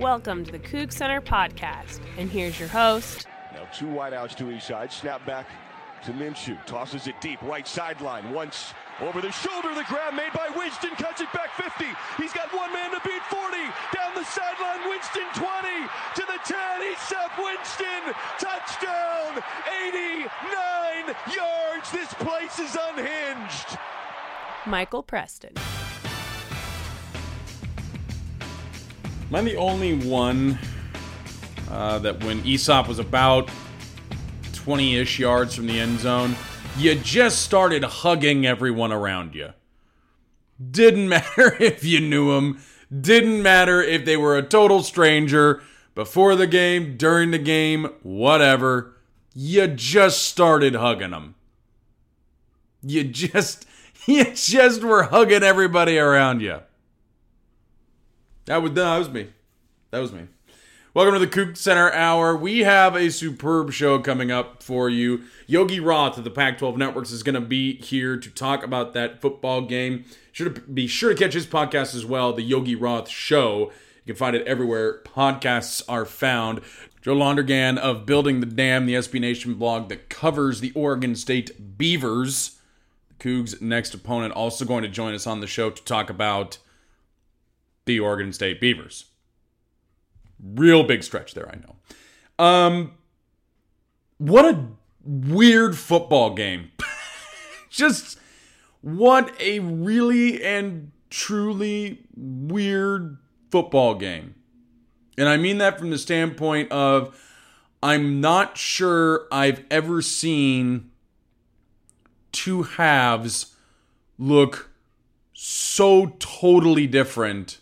Welcome to the Coug Center podcast. And here's your host. Now two wideouts to each side. Snap back to Minshew. Tosses it deep, right sideline. Once over the shoulder, the grab made by Winston. Cuts it back 50. He's got one man to beat 40. Down the sideline, Winston 20 to the 10. Easop Winston. Touchdown. 89 yards. This place is unhinged. Michael Preston. Am I the only one uh, that when Easop was about 20 ish yards from the end zone, you just started hugging everyone around you? Didn't matter if you knew them, didn't matter if they were a total stranger, before the game, during the game, whatever. You just started hugging them. You just, you just were hugging everybody around you. That was, that was me. That was me. Welcome to the Coug Center Hour. We have a superb show coming up for you. Yogi Roth of the Pac 12 Networks is going to be here to talk about that football game. Should be sure to catch his podcast as well, The Yogi Roth Show. You can find it everywhere podcasts are found. Joe Londergan of Building the Dam, the SB Nation blog that covers the Oregon State Beavers. The Cougs' next opponent also going to join us on the show to talk about the Oregon State Beavers. Real big stretch there, I know. Um, what a weird football game. Just what a really and truly weird football game. And I mean that from the standpoint of I'm not sure I've ever seen two halves look so totally different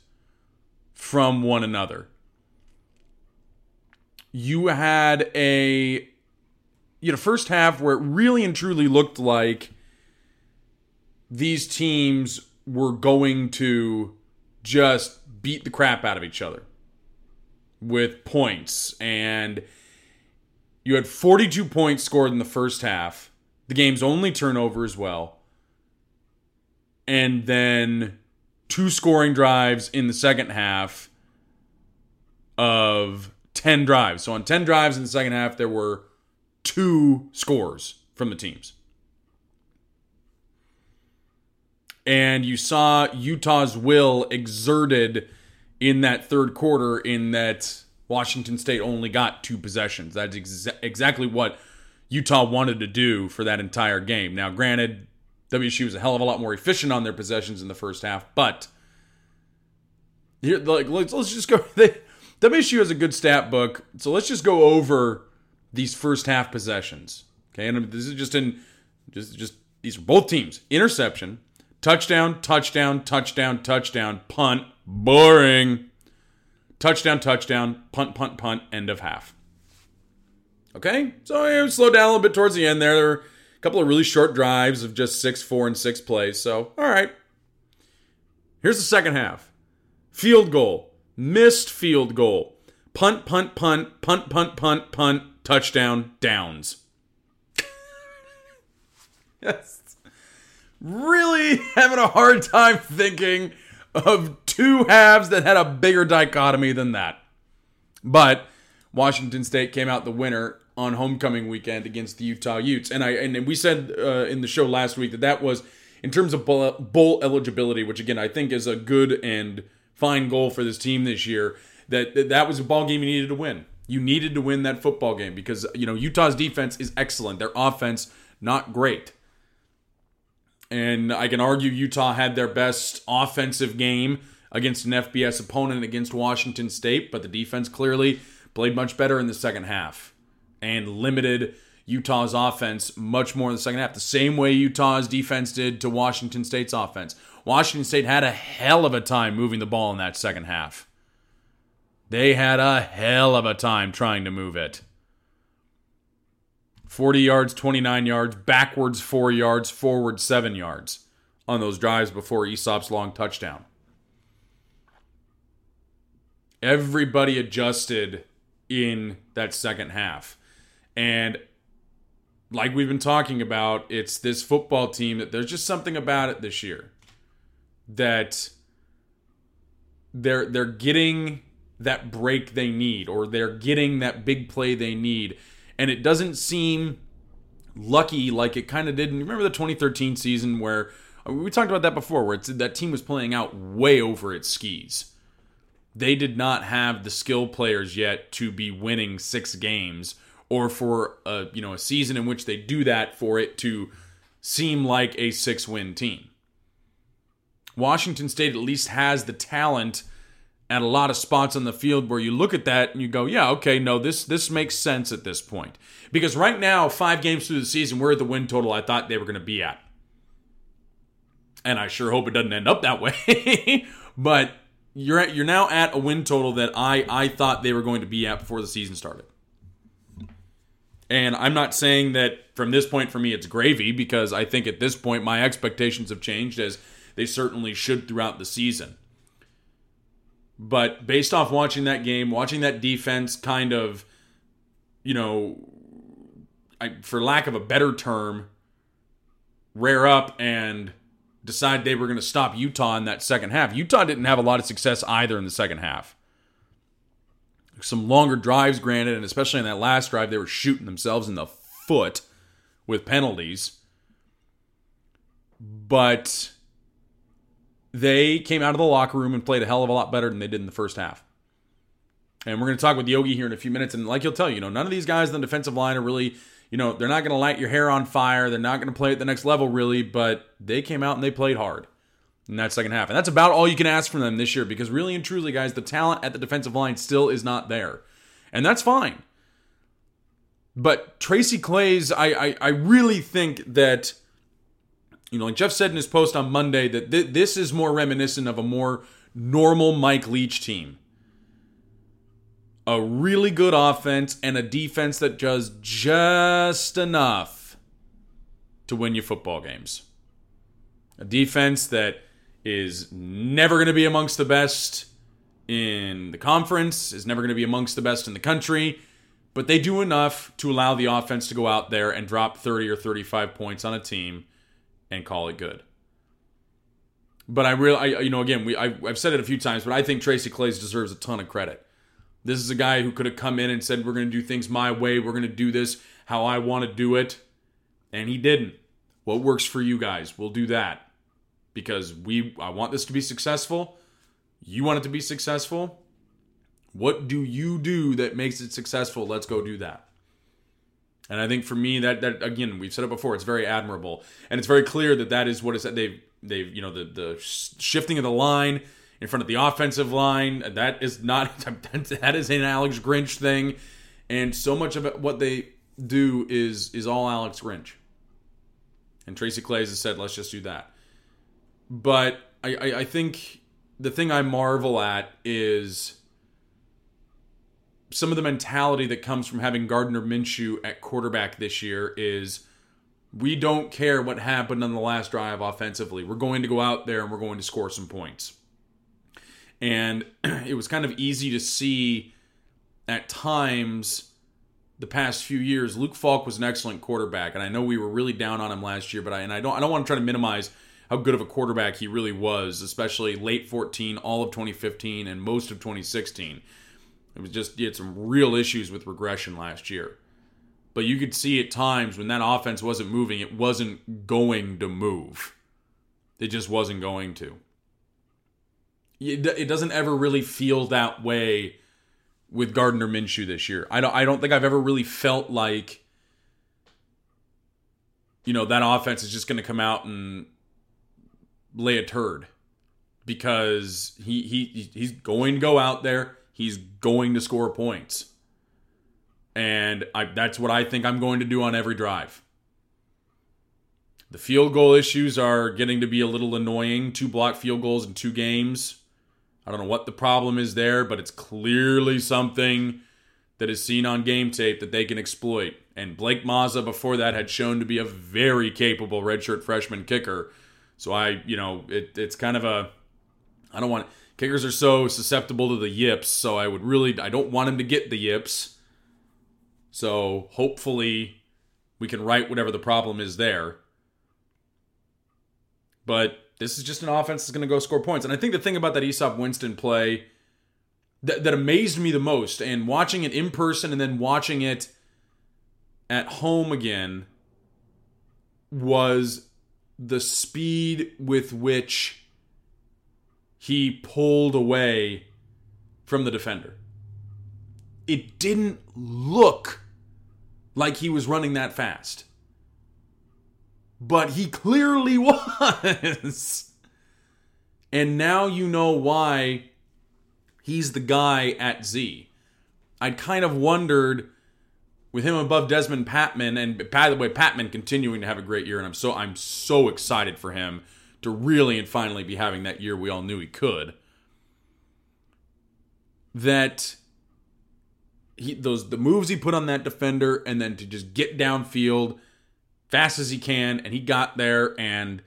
from one another. You had a you know first half where it really and truly looked like these teams were going to just beat the crap out of each other with points and you had 42 points scored in the first half the game's only turnover as well and then two scoring drives in the second half of 10 drives. So on 10 drives in the second half, there were two scores from the teams. And you saw Utah's will exerted in that third quarter, in that Washington State only got two possessions. That's exa- exactly what Utah wanted to do for that entire game. Now, granted, WSU was a hell of a lot more efficient on their possessions in the first half, but here, like, let's, let's just go. They, WSU has a good stat book, so let's just go over these first half possessions. Okay, and this is just in, just just these are both teams. Interception, touchdown, touchdown, touchdown, touchdown, punt, boring. Touchdown, touchdown, punt, punt, punt, end of half. Okay, so yeah, slow down a little bit towards the end there. A couple of really short drives of just six, four, and six plays. So, all right. Here's the second half field goal, missed field goal, punt, punt, punt, punt, punt, punt, punt, touchdown, downs. yes. Really having a hard time thinking of two halves that had a bigger dichotomy than that. But Washington State came out the winner on homecoming weekend against the Utah Utes, and I and we said uh, in the show last week that that was in terms of bowl, eligibility, which again I think is a good and fine goal for this team this year. That that, that was a ball game you needed to win. You needed to win that football game because you know Utah's defense is excellent. Their offense not great. And I can argue Utah had their best offensive game against an FBS opponent against Washington State, but the defense clearly played much better in the second half and limited Utah's offense much more in the second half, the same way Utah's defense did to Washington State's offense. Washington State had a hell of a time moving the ball in that second half. They had a hell of a time trying to move it. 40 yards, 29 yards, backwards 4 yards, forward 7 yards on those drives before Easop's long touchdown. Everybody adjusted in that second half. And like we've been talking about, it's this football team that there's just something about it this year that they're they're getting that break they need or they're getting that big play they need. And it doesn't seem lucky like it kind of did. And remember the 2013 season where uh, we talked about that before, where that team was playing out way over its skis. They did not have the skill players yet to be winning six games, or for a you know a season in which they do that for it to seem like a six win team. Washington State at least has the talent at a lot of spots on the field where you look at that and you go, yeah, okay, no, this this makes sense at this point. Because right now, five games through the season, we're at the win total I thought they were going to be at. And I sure hope it doesn't end up that way. but you're at, you're now at a win total that I I thought they were going to be at before the season started. And I'm not saying that from this point for me it's gravy because I think at this point my expectations have changed as they certainly should throughout the season. But based off watching that game, watching that defense kind of, you know, I, for lack of a better term, rear up and decide they were going to stop Utah in that second half. Utah didn't have a lot of success either in the second half. Some longer drives, granted, and especially in that last drive, they were shooting themselves in the foot with penalties. But they came out of the locker room and played a hell of a lot better than they did in the first half. And we're going to talk with Yogi here in a few minutes. And like he'll tell you, you know, none of these guys on the defensive line are really, you know, they're not going to light your hair on fire. They're not going to play at the next level, really, but they came out and they played hard in that second half. And that's about all you can ask from them this year because really and truly, guys, the talent at the defensive line still is not there. And that's fine. But Tracy Claeys, I, I, I really think that you know, like Jeff said in his post on Monday, that th- this is more reminiscent of a more normal Mike Leach team. A really good offense and a defense that does just enough to win your football games. A defense that is never going to be amongst the best in the conference, is never going to be amongst the best in the country, but they do enough to allow the offense to go out there and drop 30 or 35 points on a team and call it good. But I really, you know, again, we I, have said it a few times, but I think Tracy Claeys deserves a ton of credit. This is a guy who could have come in and said, "We're going to do things my way. We're going to do this how I want to do it," and he didn't. What works for you guys? We'll do that because we. I want this to be successful. You want it to be successful. What do you do that makes it successful? Let's go do that. And I think for me that that again we've said it before it's very admirable and it's very clear that that is what is that they've they've you know the the shifting of the line in front of the offensive line that is not that is an Alex Grinch thing and so much of it, what they do is is all Alex Grinch. And Tracy Claeys has said let's just do that. But I, I, I think the thing I marvel at is some of the mentality that comes from having Gardner Minshew at quarterback this year is we don't care what happened on the last drive offensively. We're going to go out there and we're going to score some points. And it was kind of easy to see at times the past few years. Luke Falk was an excellent quarterback, and I know we were really down on him last year, but I and I don't I don't want to try to minimize how good of a quarterback he really was, especially late 14, all of 2015, and most of 2016. It was just he had some real issues with regression last year. But you could see at times when that offense wasn't moving, it wasn't going to move. It just wasn't going to. It doesn't ever really feel that way with Gardner Minshew this year. I don't I don't think I've ever really felt like you know that offense is just going to come out and lay a turd because he he he's going to go out there he's going to score points. And I, that's what I think I'm going to do on every drive. The field goal issues are getting to be a little annoying. Two blocked field goals in two games. I don't know what the problem is there, but it's clearly something that is seen on game tape that they can exploit. And Blake Mazza before that had shown to be a very capable redshirt freshman kicker. So I, you know, it, it's kind of a I don't want kickers are so susceptible to the yips, so I would really I don't want him to get the yips. So hopefully we can right whatever the problem is there. But this is just an offense that's going to go score points. And I think the thing about that Easop Winston play that, that amazed me the most. And watching it in person and then watching it at home again was the speed with which he pulled away from the defender. It didn't look like he was running that fast. But he clearly was. And now you know why he's the guy at Z. I'd kind of wondered with him above Dezmon Patmon, and by the way, Patman continuing to have a great year, and I'm so I'm so excited for him to really and finally be having that year we all knew he could. That he those the moves he put on that defender, and then to just get downfield fast as he can, and he got there, and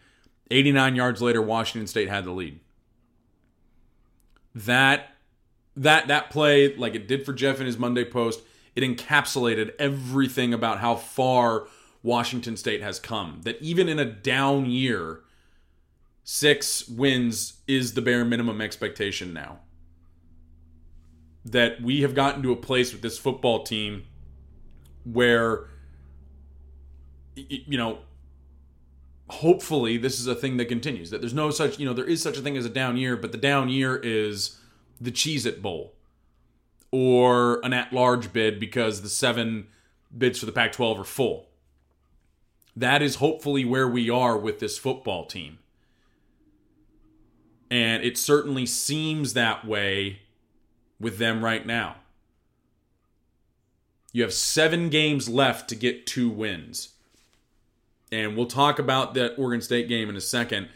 89 yards later, Washington State had the lead. That that that play, like it did for Jeff in his Monday post, it encapsulated everything about how far Washington State has come. That even in a down year, six wins is the bare minimum expectation now. That we have gotten to a place with this football team where, you know, hopefully this is a thing that continues. That there's no such, you know, there is such a thing as a down year, but the down year is the Cheez It Bowl or an at large bid because the seven bids for the Pac 12 are full. That is hopefully where we are with this football team. And it certainly seems that way with them right now. You have seven games left to get two wins. And we'll talk about that Oregon State game in a second.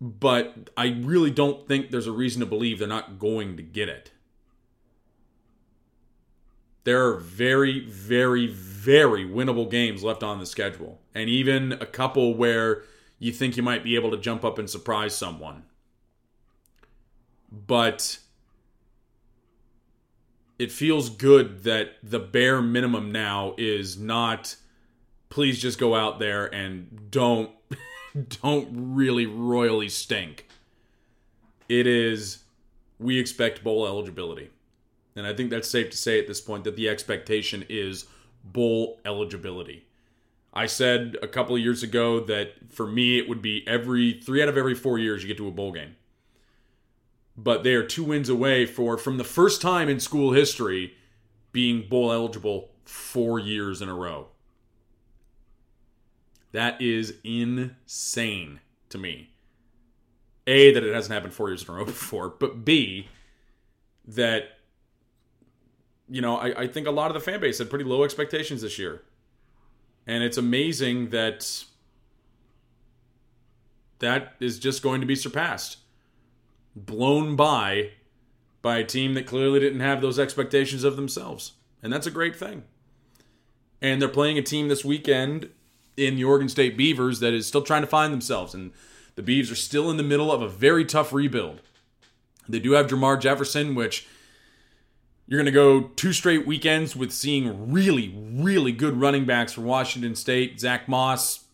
But I really don't think there's a reason to believe they're not going to get it. There are very, very, very winnable games left on the schedule. And even a couple where you think you might be able to jump up and surprise someone. But it feels good that the bare minimum now is not please just go out there and don't don't really royally stink. It is we expect bowl eligibility. And I think that's safe to say at this point that the expectation is bowl eligibility. I said a couple of years ago that for me it would be every 3 out of every 4 years you get to a bowl game. But they are two wins away for from the first time in school history being bowl eligible 4 years in a row. That is insane to me. A, that it hasn't happened four years in a row before, but B, that, you know, I, I think a lot of the fan base had pretty low expectations this year. And it's amazing that that is just going to be surpassed, blown by by a team that clearly didn't have those expectations of themselves. And that's a great thing. And they're playing a team this weekend in the Oregon State Beavers that is still trying to find themselves. And the Beavs are still in the middle of a very tough rebuild. They do have Jermar Jefferson, which you're going to go two straight weekends with seeing really, really good running backs for Washington State. Zach Moss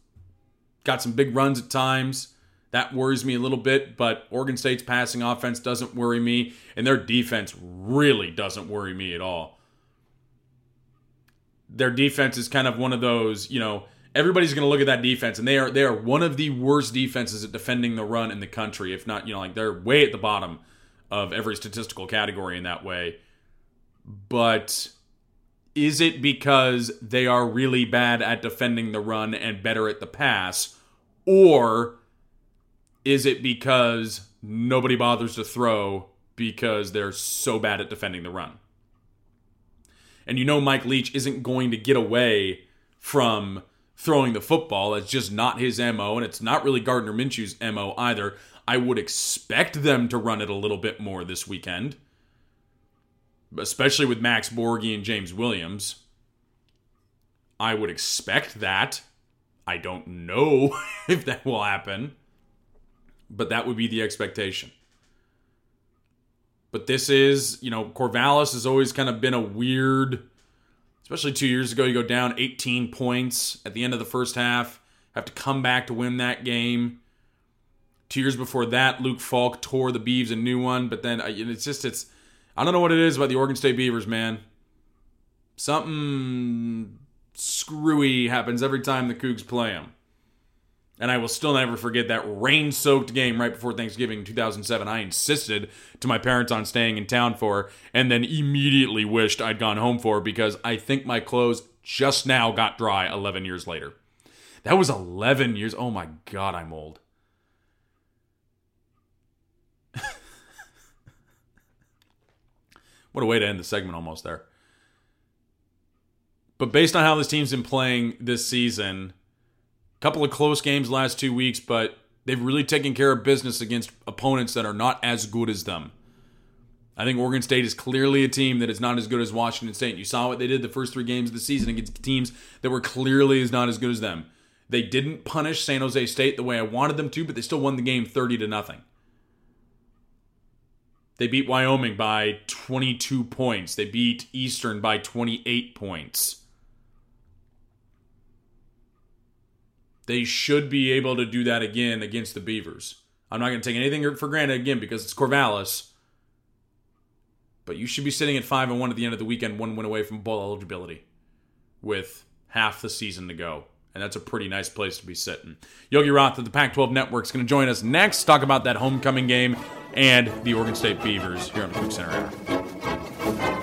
got some big runs at times. That worries me a little bit, but Oregon State's passing offense doesn't worry me, and their defense really doesn't worry me at all. Their defense is kind of one of those, you know, everybody's going to look at that defense, and they are they are one of the worst defenses at defending the run in the country. If not, you know, like they're way at the bottom of every statistical category in that way. But is it because they are really bad at defending the run and better at the pass, or is it because nobody bothers to throw because they're so bad at defending the run? And you know Mike Leach isn't going to get away from throwing the football. It's just not his MO, and it's not really Gardner Minshew's MO either. I would expect them to run it a little bit more this weekend, especially with Max Borghi and James Williams. I would expect that. I don't know if that will happen, but that would be the expectation. But this is, you know, Corvallis has always kind of been a weird especially two years ago. You go down 18 points at the end of the first half, have to come back to win that game. Two years before that, Luke Falk tore the Beavs a new one, but then uh, it's just it's I don't know what it is about the Oregon State Beavers, man. Something screwy happens every time the Cougs play them. And I will still never forget that rain soaked game right before Thanksgiving in 2007. I insisted to my parents on staying in town for, and then immediately wished I'd gone home for because I think my clothes just now got dry 11 years later. That was 11 years. Oh my God, I'm old. What a way to end the segment almost there. But based on how this team's been playing this season, a couple of close games last two weeks, but they've really taken care of business against opponents that are not as good as them. I think Oregon State is clearly a team that is not as good as Washington State. You saw what they did the first three games of the season against teams that were clearly as not as good as them. They didn't punish San Jose State the way I wanted them to, but they still won the game 30 to nothing. They beat Wyoming by 22 points. They beat Eastern by 28 points. They should be able to do that again against the Beavers. I'm not going to take anything for granted again because it's Corvallis. But you should be sitting at 5 and 1 at the end of the weekend, one win away from bowl eligibility with half the season to go. And that's a pretty nice place to be sitting. Yogi Roth of the Pac 12 Network is going to join us next, talk about that homecoming game and the Oregon State Beavers here on the Coug Center Hour.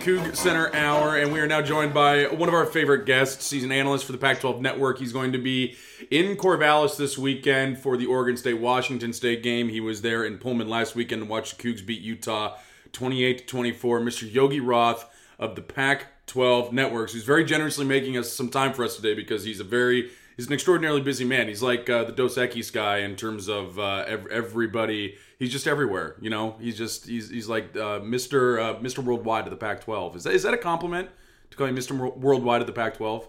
Coug Center Hour, and we are now joined by one of our favorite guests. He's an analyst for the Pac 12 Network. He's going to be in Corvallis this weekend for the Oregon State Washington State game. He was there in Pullman last weekend to watch the Cougs beat Utah 28 24. Mr. Yogi Roth of the Pac 12 Networks, who's very generously making us some time for us today because he's a very he's an extraordinarily busy man. He's like uh, the Dos Equis guy in terms of uh, ev- everybody. He's just everywhere. You know, he's just he's he's like uh, Mister uh, Mister Worldwide of the Pac-12. Is that is that a compliment to call him Mister Worldwide of the Pac-12?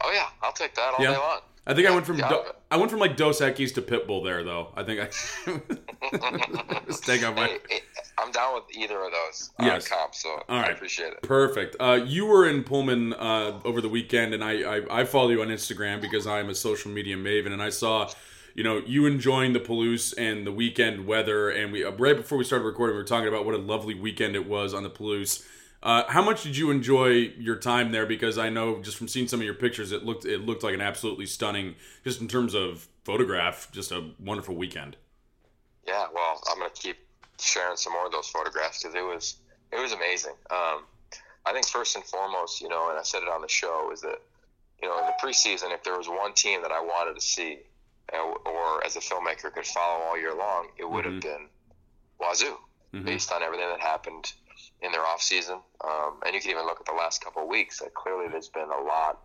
Oh yeah, I'll take that all Yeah. day long. I think I went from. Do- I went from like Dos Equis to Pitbull there though. I think I mistake on my I'm down with either of those uh, Yes. comps, so All right. I appreciate it. Perfect. Uh, you were in Pullman uh, over the weekend, and I, I I follow you on Instagram because I'm a social media maven, and I saw, you know, you enjoying the Palouse and the weekend weather, and we uh, right before we started recording, we were talking about what a lovely weekend it was on the Palouse. Uh, how much did you enjoy your time there? Because I know just from seeing some of your pictures, it looked it looked like an absolutely stunning, just in terms of photograph, just a wonderful weekend. Yeah, well, I'm gonna keep sharing some more of those photographs because it was it was amazing. Um, I think first and foremost, you know, and I said it on the show, is that you know in the preseason, if there was one team that I wanted to see, uh, or as a filmmaker could follow all year long, it would have been Wazoo, Mhm. based on everything that happened in their off season. Um, and you can even look at the last couple of weeks. That clearly there's been a lot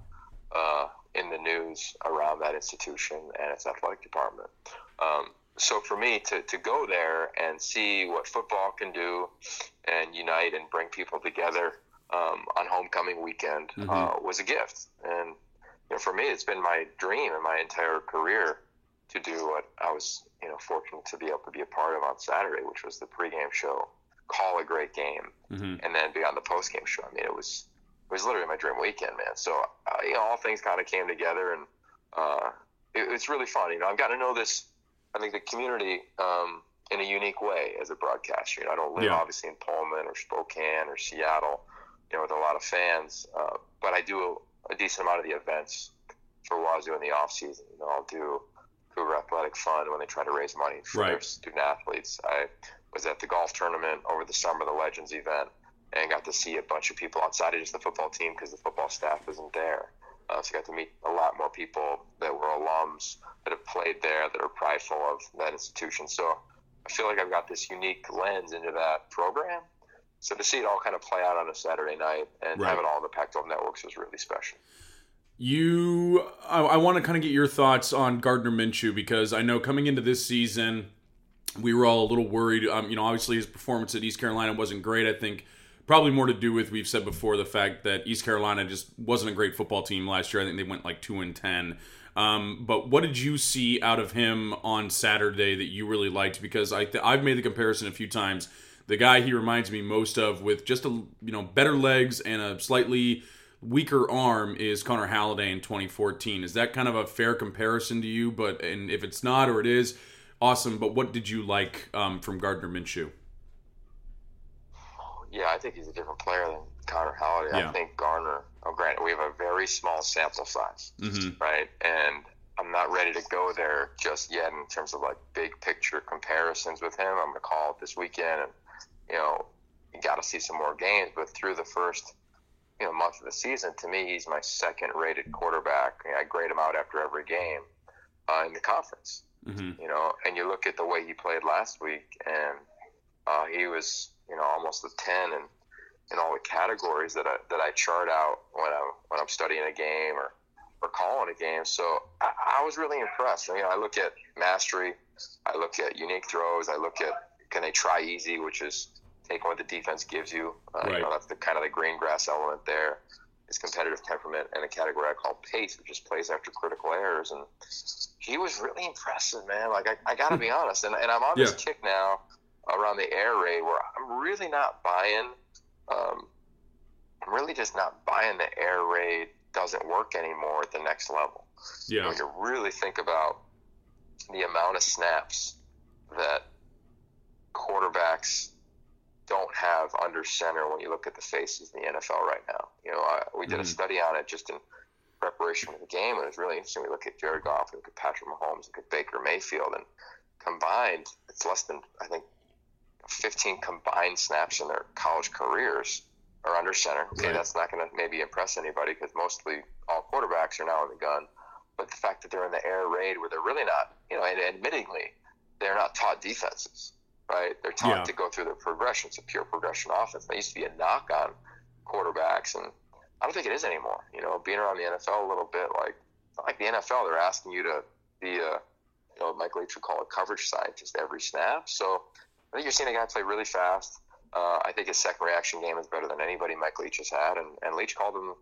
uh, in the news around that institution and its athletic department. Um, so for me to, to go there and see what football can do and unite and bring people together um, on homecoming weekend uh, was a gift. And you know, for me, it's been my dream in my entire career to do what I was you know fortunate to be able to be a part of on Saturday, which was the pregame show, call a great game, Mhm. and then be on the post game show. I mean, it was it was literally my dream weekend, man. So uh, you know, all things kind of came together, and uh, it, it's really fun. You know, I've gotten to know this. I think the community um, in a unique way as a broadcaster. You know, I don't live Yeah. obviously in Pullman or Spokane or Seattle, you know, with a lot of fans, uh, but I do a, a decent amount of the events for Wazoo in the off season. You know, I'll do Cougar Athletic Fund when they try to raise money for their student athletes. I was at the golf tournament over the summer, the Legends event, and got to see a bunch of people outside of just the football team because the football staff isn't there. Uh, so I got to meet a lot more people that were alums that have played there that are prideful of that institution. So I feel like I've got this unique lens into that program. So to see it all kind of play out on a Saturday night and Right. have it all on the Pac-12 networks was really special. You, I, I want to kind of get your thoughts on Gardner Minshew because I know coming into this season, we were all a little worried. Um, you know, obviously his performance at East Carolina wasn't great. I think probably more to do with we've said before the fact that East Carolina just wasn't a great football team last year. I think they went like two and ten. Um, but what did you see out of him on Saturday that you really liked? Because I th- I've made the comparison a few times. The guy he reminds me most of with just a you know better legs and a slightly weaker arm is Connor Halliday in 2014. Is that kind of a fair comparison to you? But and if it's not or it is, awesome. But what did you like um, from Gardner Minshew? Yeah, I think he's a different player than Connor Halliday. Yeah. I think Garner. Oh, granted, we have a very small sample size, Mhm. right? And I'm not ready to go there just yet in terms of like big picture comparisons with him. I'm gonna call it this weekend, and you know, you got to see some more games. But through the first you know month of the season, to me, he's my second rated quarterback. I grade him out after every game uh, in the conference Mm-hmm. you know, and you look at the way he played last week, and uh, he was, you know, almost a ten in, in all the categories that I that I chart out when I'm when I'm studying a game or, or calling a game. So I, I was really impressed. You know, I look at mastery, I look at unique throws, I look at can they try easy, which is taking what the defense gives you. Uh, Right. You know, that's the kind of the green grass element there. His competitive temperament and a category I call pace, which just plays after critical errors. And he was really impressive, man. Like I, I got to be honest, and, and I'm on this kick now around the air raid where I'm really not buying. Um, I'm really just not buying the air raid doesn't work anymore at the next level. Yeah. When you really think about the amount of snaps that quarterbacks don't have under center when you look at the faces in the NFL right now. You know, I, we did a Mhm. study on it just in preparation for the game, and it was really interesting. We look at Jared Goff, we look at Patrick Mahomes, look at Baker Mayfield, and combined, it's less than I think 15 combined snaps in their college careers are under center. Okay, Right. that's not going to maybe impress anybody because mostly all quarterbacks are now in the gun. But the fact that they're in the air raid where they're really not, you know, and admittingly, they're not taught defenses, right? They're taught Yeah. to go through the progression. It's a pure progression offense. There used to be a knock on quarterbacks, and I don't think it is anymore. You know, being around the NFL a little bit, like like the NFL, they're asking you to be a, you know, Mike Leach would call a coverage scientist every snap. So I think you're seeing a guy play really fast. Uh, I think his second reaction game is better than anybody Mike Leach has had, and, and Leach called him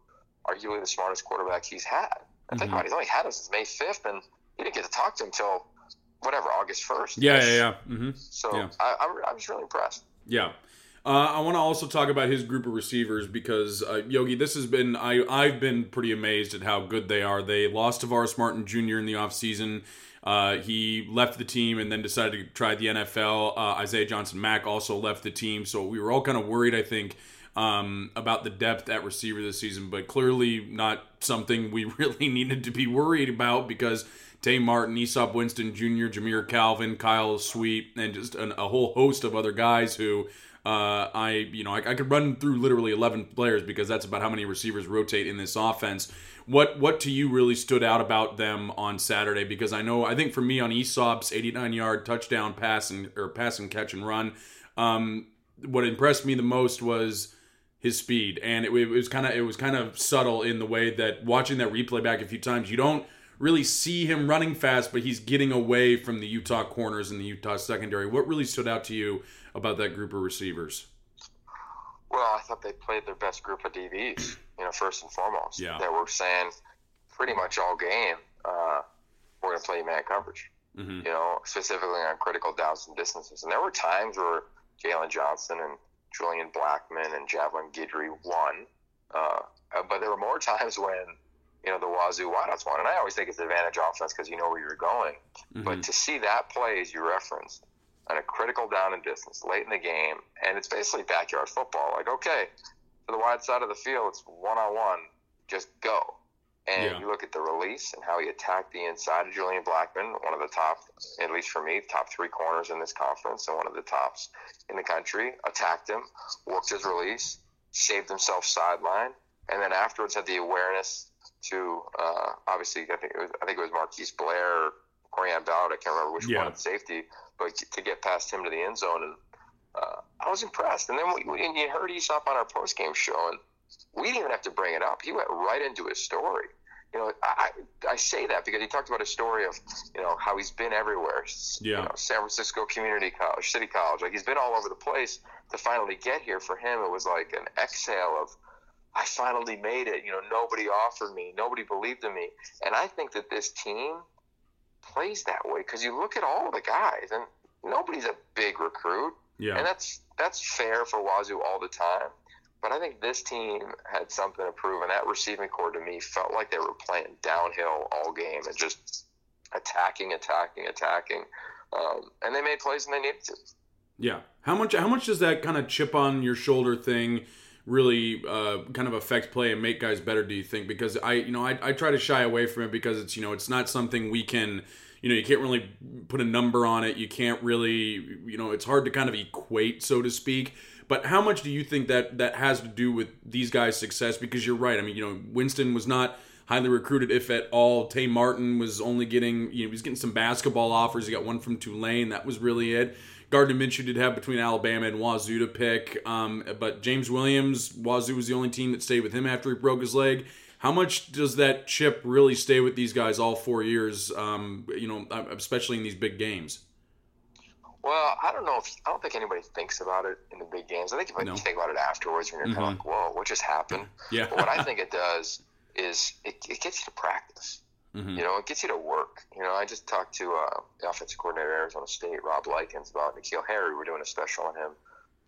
arguably the smartest quarterback he's had. I think Mhm. about it, he's only had him since May 5th, and he didn't get to talk to him until whatever August 1st. Yeah, yeah, yeah. Mm-hmm. So Yeah. I, I'm, I'm just really impressed. Yeah. Uh, I want to also talk about his group of receivers because uh, Yogi, this has been I I've been pretty amazed at how good they are. They lost Tavares Martin Jr. in the offseason. Uh, he left the team and then decided to try the NFL. Uh, Isaiah Johnson Mack also left the team, so we were all kind of worried. I think um, about the depth at receiver this season, but clearly not something we really needed to be worried about because Tay Martin, Easop Winston Jr., Jamire Calvin, Kyle Sweet, and just an, a whole host of other guys who uh, I, you know, I, I could run through literally 11 players because that's about how many receivers rotate in this offense. What what to you really stood out about them on Saturday? Because I know I think for me on Easop's 89 yard touchdown pass and or pass and catch and run, um, what impressed me the most was his speed, and it, it was kind of it was kind of subtle in the way that watching that replay back a few times, you don't really see him running fast, but he's getting away from the Utah corners and the Utah secondary. What really stood out to you about that group of receivers? Well, I thought they played their best group of DBs, you know, first and foremost. Yeah. They were saying pretty much all game, uh, we're going to play man coverage, Mm-hmm. you know, specifically on critical downs and distances. And there were times where Jalen Johnson and Julian Blackmon and Javelin Guidry won. Uh, but there were more times when, you know, the Wazoo wideouts one. And I always think it's advantage offense because you know where you're going. Mm-hmm. But to see that play, as you referenced, on a critical down and distance late in the game, and it's basically backyard football. Like, okay, to the wide side of the field, it's one on one, just go. And Yeah. you look at the release and how he attacked the inside of Julian Blackmon, one of the top, at least for me, top three corners in this conference, and one of the tops in the country. Attacked him, worked his release, saved himself sideline, and then afterwards had the awareness to uh, obviously I think it was I think it was Marquise Blair Corrion Ballard. I can't remember which Yeah. one safety, but to get past him to the end zone, and uh, I was impressed. And then we, we, and you heard Easop on our post game show, and we didn't even have to bring it up. He went right into his story. You know, I, I I say that because he talked about a story of, you know, how he's been everywhere. Yeah. You know, San Francisco Community College, City College, like he's been all over the place. To finally get here for him, it was like an exhale of, I finally made it. You know, nobody offered me, nobody believed in me, and I think that this team plays that way because you look at all the guys, and nobody's a big recruit. Yeah. And that's that's fair for Wazoo all the time. But I think this team had something to prove, and that receiving corps to me felt like they were playing downhill all game and just attacking, attacking, attacking. Um, and they made plays when they needed to. Yeah. How much how much does that kind of chip on your shoulder thing really uh, kind of affect play and make guys better, do you think? Because I you know, I, I try to shy away from it because it's you know, it's not something we can you know, you can't really put a number on it. You can't really you know, it's hard to kind of equate, so to speak. But how much do you think that that has to do with these guys' success? Because you're right. I mean, you know, Winston was not highly recruited, if at all. Tay Martin was only getting, you know, he was getting some basketball offers. He got one from Tulane. That was really it. Gardner Minshew did have between Alabama and Wazoo to pick, um, but James Williams, Wazoo was the only team that stayed with him after he broke his leg. How much does that chip really stay with these guys all four years? Um, you know, especially in these big games. Well, I don't know if I don't think anybody thinks about it in the big games. I think if No. you think about it afterwards, when you're kind of like, "Whoa, what just happened?" Yeah. But what I think it does is it, it gets you to practice. Mhm. You know, it gets you to work. You know, I just talked to uh, the offensive coordinator at Arizona State, Rob Likens, about N'Keal Harry. We're doing a special on him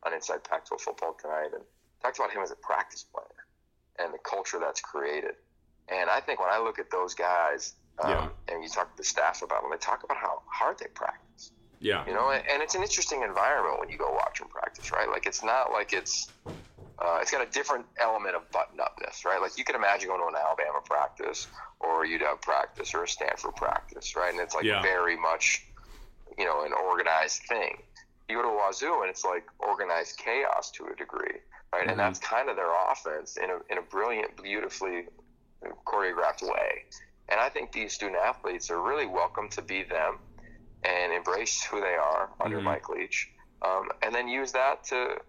on Inside Pac-12 Football tonight, and talked about him as a practice player and the culture that's created. And I think when I look at those guys, um, Yeah. and you talk to the staff about them, they talk about how hard they practice. Yeah. You know, and and it's an interesting environment when you go watch them practice, right? Like it's not like it's uh, it's got a different element of button upness, right? Like you can imagine going to an Alabama practice or UW practice or a Stanford practice, right? And it's like Yeah. very much, you know, an organized thing. You go to Wazoo and it's like organized chaos to a degree, right? Mhm. And that's kind of their offense in a in a brilliant, beautifully choreographed way. And I think these student athletes are really welcome to be them and embrace who they are under Mhm. Mike Leach, um, and then use that to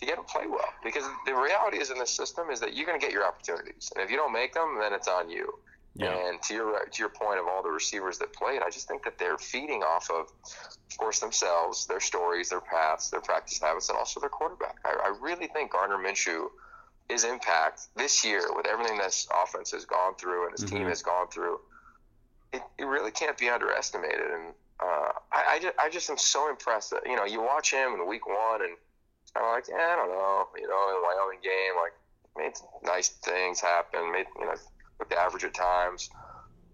to get them play well. Because the reality is in this system is that you're going to get your opportunities, and if you don't make them, then it's on you. Yeah. And to your to your point of all the receivers that played, I just think that they're feeding off of, of course, themselves, their stories, their paths, their practice habits, and also their quarterback. I, I really think Gardner Minshew, his impact this year with everything this offense has gone through and his team Mhm. has gone through, it, it really can't be underestimated. And uh, I, I, just, I just am so impressed that you know you watch him in week one and I'm like, yeah, I don't know, you know, in the Wyoming game, like made nice things happen, made you know with the average at times.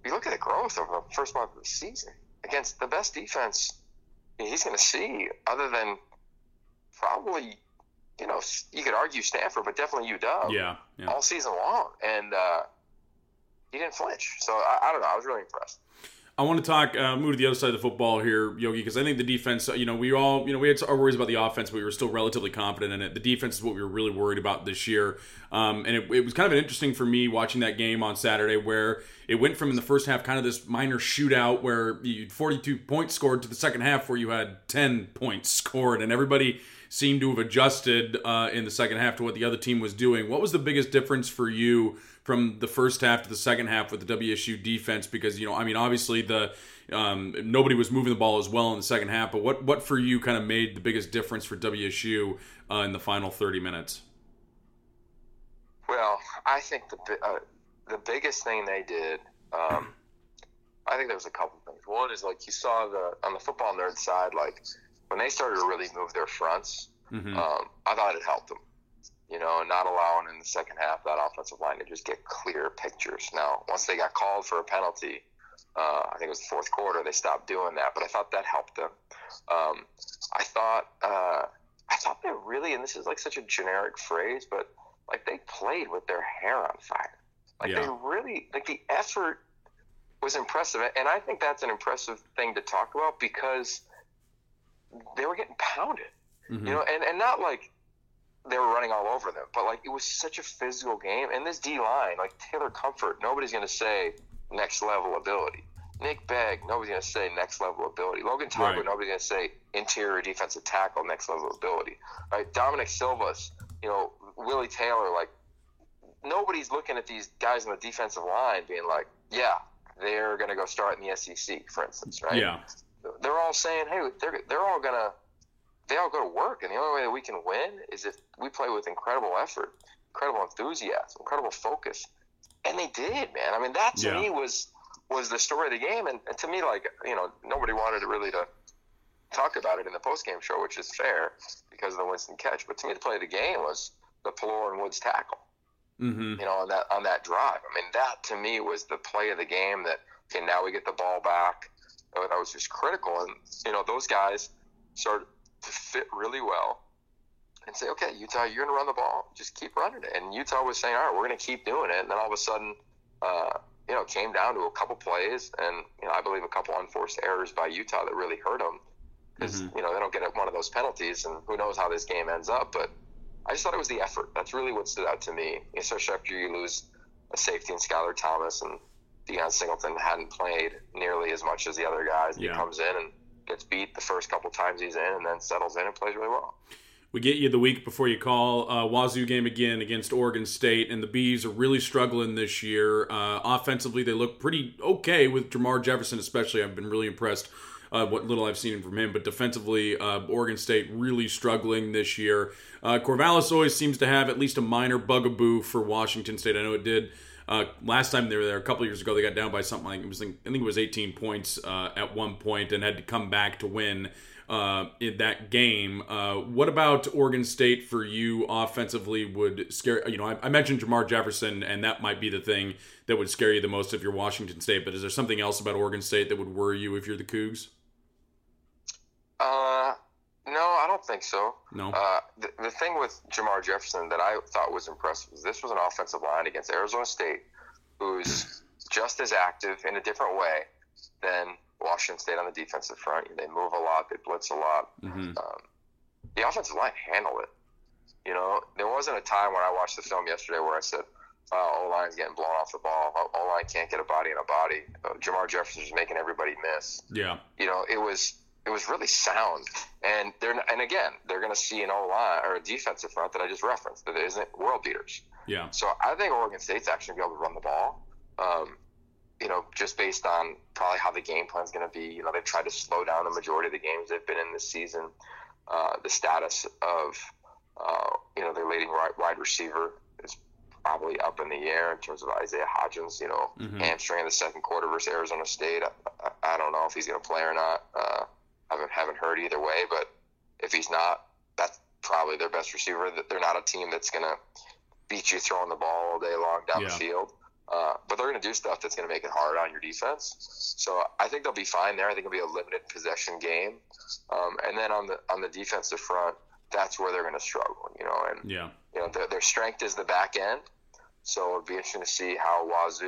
You look at the growth over the first month of the season against the best defense he's going to see, other than probably, you know, you could argue Stanford, but definitely UW Yeah. Yeah. all season long, and uh, he didn't flinch. So I, I don't know, I was really impressed. I want to talk, uh, move to the other side of the football here, Yogi, because I think the defense, you know, we all, you know, we had our worries about the offense, but we were still relatively confident in it. The defense is what we were really worried about this year. Um, and it, it was kind of an interesting for me watching that game on Saturday where it went from in the first half kind of this minor shootout where you 42 points scored to the second half where you had 10 points scored and everybody seemed to have adjusted uh, in the second half to what the other team was doing. What was the biggest difference for you from the first half to the second half with the WSU defense? Because you know, I mean, obviously the um, nobody was moving the ball as well in the second half. But what what for you kind of made the biggest difference for WSU uh, in the final thirty minutes? Well, I think the uh, the biggest thing they did, um, I think there was a couple things. One is like you saw the on the football nerd side, like when they started to really move their fronts, Mhm. um, I thought it helped them. You know, not allowing in the second half that offensive line to just get clear pictures. Now, once they got called for a penalty, uh, I think it was the fourth quarter, they stopped doing that. But I thought that helped them. Um, I thought, uh, I thought they really, and this is like such a generic phrase, but like they played with their hair on fire. Like they really, like the effort was impressive, and I think that's an impressive thing to talk about because they were getting pounded. Mhm. You know, and, and not like they were running all over them, but like it was such a physical game. And this D line, like Taylor Comfort, nobody's going to say next level ability. Nick Begg, nobody's going to say next level ability. Logan Tagler, Right. nobody's going to say interior defensive tackle, next level ability. Right? Dominic Silvas, you know, Willie Taylor, like nobody's looking at these guys on the defensive line being like, yeah, they're going to go start in the SEC, for instance, right? Yeah. They're all saying, hey, they're they're all gonna they all go to work, and the only way that we can win is if we play with incredible effort, incredible enthusiasm, incredible focus, and they did, man. I mean, that to Yeah. me was was the story of the game, and, and to me, like you know, nobody wanted to really to talk about it in the post game show, which is fair because of the Winston catch. But to me, the play of the game was the Pelluer and Woods tackle Mm-hmm. you know, on that on that drive. I mean, that to me was the play of the game. That okay, now we get the ball back. That was just critical, and you know, those guys started to fit really well. And say, okay, Utah, you're going to run the ball. Just keep running it. And Utah was saying, all right, we're going to keep doing it. And then all of a sudden, uh, you know, it came down to a couple plays, and you know, I believe a couple unforced errors by Utah that really hurt them because you know they don't get one of those penalties, and who knows how this game ends up. But I just thought it was the effort. That's really what stood out to me, especially after you lose a safety in Skylar Thomas and Deion Singleton hadn't played nearly as much as the other guys. Yeah. He comes in and gets beat the first couple times he's in, and then settles in and plays really well. We get you the week before you call. Uh, Wazoo game again against Oregon State, and the Bees are really struggling this year. Uh, offensively, they look pretty okay with Jermar Jefferson, especially. I've been really impressed uh, what little I've seen from him. But defensively, uh, Oregon State really struggling this year. Uh, Corvallis always seems to have at least a minor bugaboo for Washington State. I know it did. Uh, last time they were there a couple years ago, they got down by something like it was. I think it was 18 points uh, at one point, and had to come back to win uh, in that game. Uh, what about Oregon State for you offensively? Would scare you know? I, I mentioned Jermar Jefferson, and that might be the thing that would scare you the most if you're Washington State. But is there something else about Oregon State that would worry you if you're the Cougs? Uh, don't think so. No. Uh, the, the thing with Jermar Jefferson that I thought was impressive was this was an offensive line against Arizona State, who's just as active in a different way than Washington State on the defensive front. They move a lot, they blitz a lot. Mhm. Um, the offensive line handled it. You know, there wasn't a time when I watched the film yesterday where I said, "Oh, O line's getting blown off the ball. O line can't get a body in a body." Uh, Jermar Jefferson's making everybody miss Yeah. you know, it was it was really sound. And they're and again, they're going to see an O line or a defensive front that I just referenced that isn't world beaters. Yeah. So I think Oregon State's actually going to be able to run the ball. Um, you know, just based on probably how the game plan is going to be. You know, they've tried to slow down the majority of the games they've been in this season. Uh, the status of uh, you know their leading wide, wide receiver is probably up in the air in terms of Isaiah Hodgins. You know, Mhm. hamstring in the second quarter versus Arizona State. I, I, I don't know if he's going to play or not. Uh, haven't haven't heard either way, but if he's not, that's probably their best receiver. They're not a team that's going to beat you throwing the ball all day long down Yeah. the field. Uh, but they're going to do stuff that's going to make it hard on your defense. So I think they'll be fine there. I think it'll be a limited possession game. Um, and then on the on the defensive front, that's where they're going to struggle. You know, and Yeah. you know their, their strength is the back end. So it'll be interesting to see how Wazoo,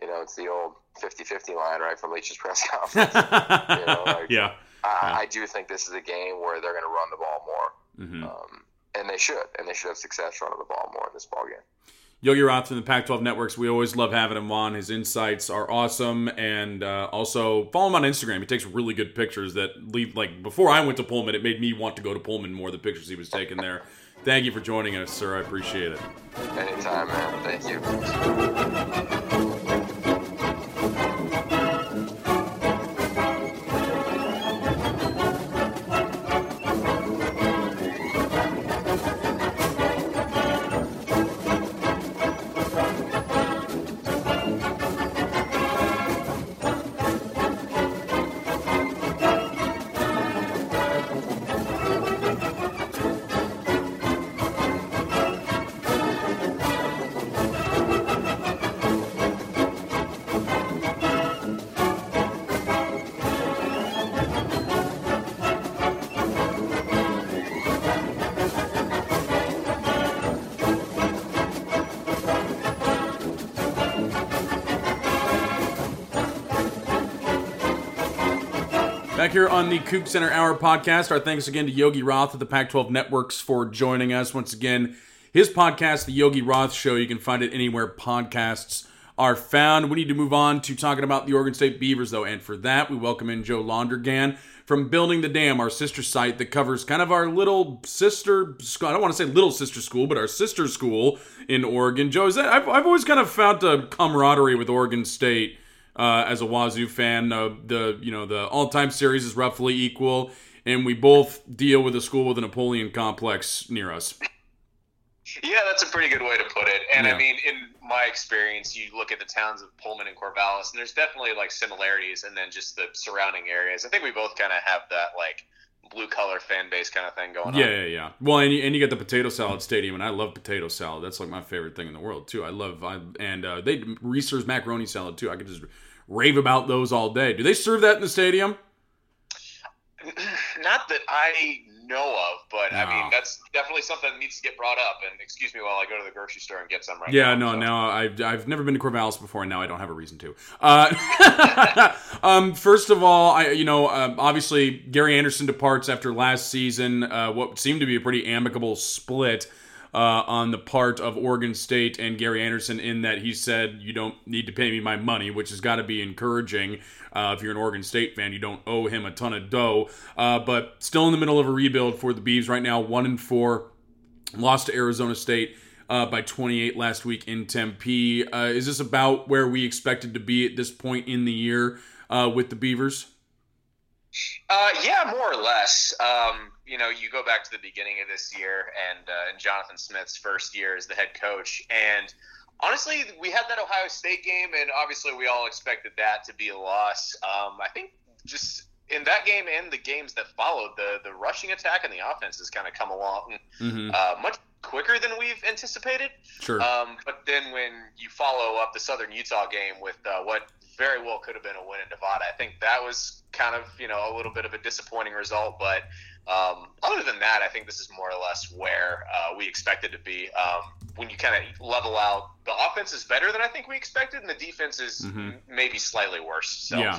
you know, it's the old 50-50 line, right, from Leach's press conference. you know, like, yeah. I, I do think this is a game where they're going to run the ball more, hmm um, and they should, and they should have success running the ball more in this ball game. Yogi Roth from the Pac-12 Networks. We always love having him on. His insights are awesome, and uh, also follow him on Instagram. He takes really good pictures that leave. Like before I went to Pullman, it made me want to go to Pullman more. The pictures he was taking there. Thank you for joining us, sir. I appreciate it. Anytime, man. Thank you. Here on the CougCenter Hour podcast, our thanks again to Yogi Roth of the Pac 12 Networks for joining us. Once again, his podcast, The Yogi Roth Show, you can find it anywhere podcasts are found. We need to move on to talking about the Oregon State Beavers, though, and for that, we welcome in Joe Londergan from Building the Dam, our sister site that covers kind of our little sister. I don't want to say little sister school, but our sister school in Oregon. Joe, is that I've, I've always kind of found a camaraderie with Oregon State uh, as a Wazoo fan. Uh, the you know the all time series is roughly equal, and we both deal with a school with a Napoleon complex near us. Yeah, that's a pretty good way to put it. And yeah. I mean, in my experience, you look at the towns of Pullman and Corvallis, and there's definitely like similarities, and then just the surrounding areas. I think we both kind of have that like blue collar fan base kind of thing going yeah, on. Yeah, yeah, Well, and you, and you get the potato salad stadium, and I love potato salad. That's like my favorite thing in the world too. I love I, and uh, they Reser's macaroni salad too. I could just rave about those all day. Do they serve that in the stadium? Not that I know of, but no. I mean that's definitely something that needs to get brought up. And excuse me while I go to the grocery store and get some right yeah, now. Yeah, no, so. now I've I've never been to Corvallis before, and now I don't have a reason to. Uh, um, first of all, I you know um, obviously Gary Anderson departs after last season, uh, what seemed to be a pretty amicable split. Uh, on the part of Oregon State and Gary Anderson, in that he said, You don't need to pay me my money, which has got to be encouraging. Uh, if you're an Oregon State fan, you don't owe him a ton of dough. Uh, but still in the middle of a rebuild for the Beavs right now, one and four, lost to Arizona State. Uh, by 28 last week in Tempe. Uh, is this about where we expected to be at this point in the year uh, with the Beavers? Uh, yeah, more or less. Um, you know, you go back to the beginning of this year and, uh, and Jonathan Smith's first year as the head coach, and honestly, we had that Ohio State game, and obviously we all expected that to be a loss. Um, I think just in that game and the games that followed, the the rushing attack and the offense has kind of come along mm-hmm. uh, much quicker than we've anticipated. Sure. Um, but then when you follow up the Southern Utah game with uh, what very well could have been a win in Nevada, I think that was kind of you know a little bit of a disappointing result. But um, other than that, I think this is more or less where uh, we expected to be. Um, when you kind of level out, the offense is better than I think we expected, and the defense is mm-hmm. maybe slightly worse. So. Yeah.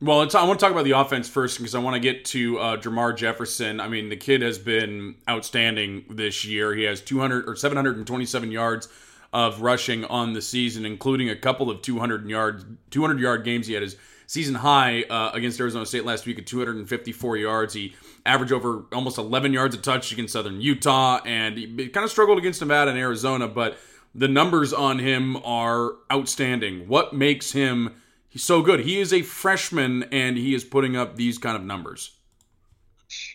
Well, I want to talk about the offense first because I want to get to uh, Jermar Jefferson. I mean, the kid has been outstanding this year. He has 200 or 727 yards of rushing on the season, including a couple of 200 yards, 200 yard games. He had his season high uh, against Arizona State last week at 254 yards. He averaged over almost 11 yards a touch against Southern Utah, and he kind of struggled against Nevada and Arizona, but the numbers on him are outstanding. What makes him so good? He is a freshman, and he is putting up these kind of numbers.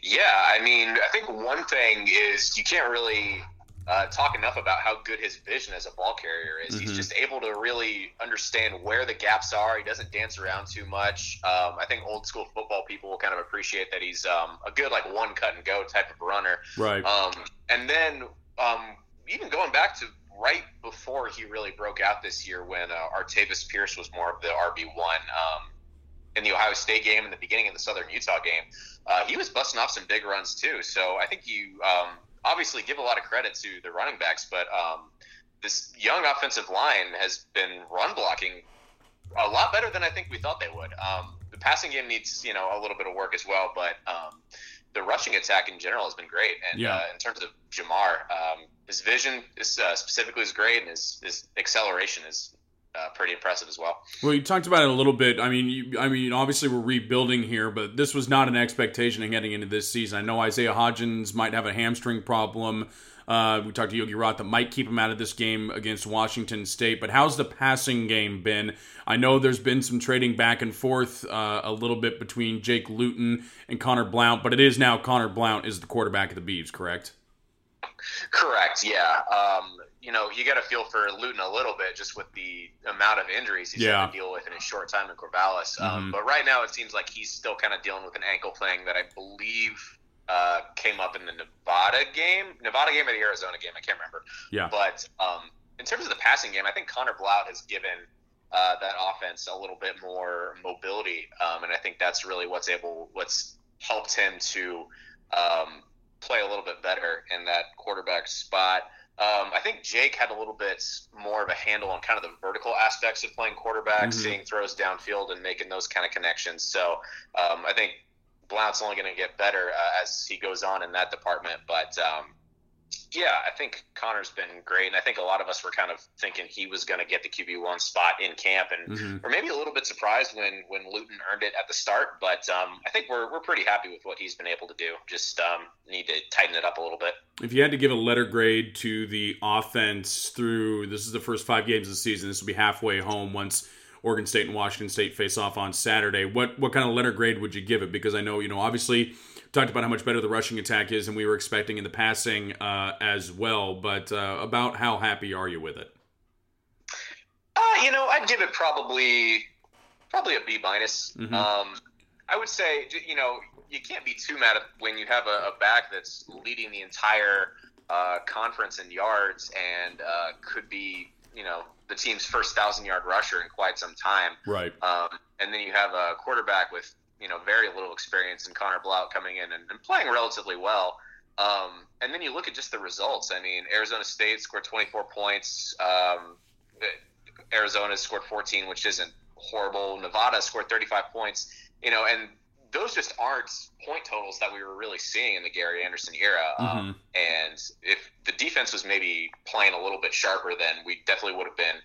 Yeah, I mean, I think one thing is you can't really uh, talk enough about how good his vision as a ball carrier is. Mm-hmm. He's just able to really understand where the gaps are. He doesn't dance around too much. Um, I think old school football people will kind of appreciate that he's um, a good like one cut and go type of runner. Right. Um, and then um, even going back to right before he really broke out this year, when uh, Artavis Pierce was more of the RB one um, in the Ohio State game in the beginning of the Southern Utah game. Uh, he was busting off some big runs too. So I think you um, obviously give a lot of credit to the running backs, but um, this young offensive line has been run blocking a lot better than I think we thought they would. Um, the passing game needs you know a little bit of work as well, but um, the rushing attack in general has been great. And yeah. uh, in terms of Jermar, um, his vision is uh, specifically is great, and his, his acceleration is uh, pretty impressive as well. Well, you talked about it a little bit. I mean, you, I mean, obviously we're rebuilding here, but this was not an expectation heading into this season. I know Isaiah Hodgins might have a hamstring problem. Uh, we talked to Yogi Roth that might keep him out of this game against Washington State. But how's the passing game been? I know there's been some trading back and forth uh, a little bit between Jake Luton and Conor Blount, but it is now Conor Blount is the quarterback of the Beavs, correct? Correct. Yeah. Um, you know, you got to feel for Luton a little bit just with the amount of injuries he's yeah. had to deal with in a short time in Corvallis. Um, mm-hmm. but right now, it seems like he's still kind of dealing with an ankle thing that I believe uh, came up in the Nevada game, Nevada game or the Arizona game. I can't remember. Yeah. But um, in terms of the passing game, I think Conor Blount has given uh, that offense a little bit more mobility, um, and I think that's really what's able, what's helped him to um, play a little bit better in that quarterback spot. Um, I think Jake had a little bit more of a handle on kind of the vertical aspects of playing quarterback, mm-hmm. seeing throws downfield and making those kind of connections. So um, I think Blount's only going to get better uh, as he goes on in that department. But um, Yeah, I think Conor's been great, and I think a lot of us were kind of thinking he was going to get the QB one spot in camp, and Mhm. we're maybe a little bit surprised when when Luton earned it at the start. But um, I think we're we're pretty happy with what he's been able to do. Just um, need to tighten it up a little bit. If you had to give a letter grade to the offense through this is the first five games of the season, this will be halfway home once Oregon State and Washington State face off on Saturday. What what kind of letter grade would you give it? Because I know you know obviously talked about how much better the rushing attack is, and we were expecting in the passing uh, as well. But uh, about how happy are you with it? Uh, you know, I'd give it probably probably a B minus. Mhm. Um, I would say, you know, you can't be too mad when you have a, a back that's leading the entire uh, conference in yards and uh, could be, you know, the team's first thousand yard rusher in quite some time. Right. Um, and then you have a quarterback with you know very little experience in Conor Blount coming in and, and playing relatively well. Um, and then you look at just the results. I mean, Arizona State scored 24 points. Um, Arizona scored 14, which isn't horrible. Nevada scored 35 points. You know, and those just aren't point totals that we were really seeing in the Gary Anderson era. Um, and if the defense was maybe playing a little bit sharper, then we definitely would have been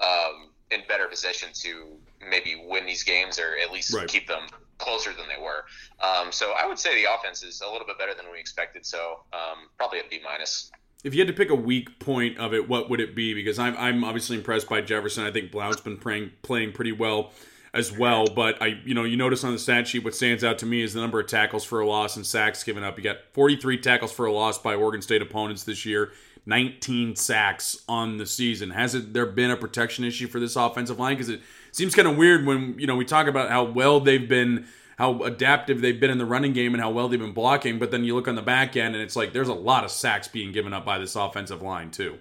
um, in better position to maybe win these games or at least Right. keep them closer than they were. Um, so I would say the offense is a little bit better than we expected. So um, probably a B minus. If you had to pick a weak point of it, what would it be? Because I'm, I'm obviously impressed by Jefferson. I think Blount's been playing playing pretty well as well. But I, you know, you notice on the stat sheet what stands out to me is the number of tackles for a loss and sacks given up. You got 43 tackles for a loss by Oregon State opponents this year, 19 sacks on the season. Has it there been a protection issue for this offensive line? Because it seems kind of weird when you know we talk about how well they've been. How adaptive they've been in the running game and how well they've been blocking, but then you look on the back end and it's like there's a lot of sacks being given up by this offensive line too.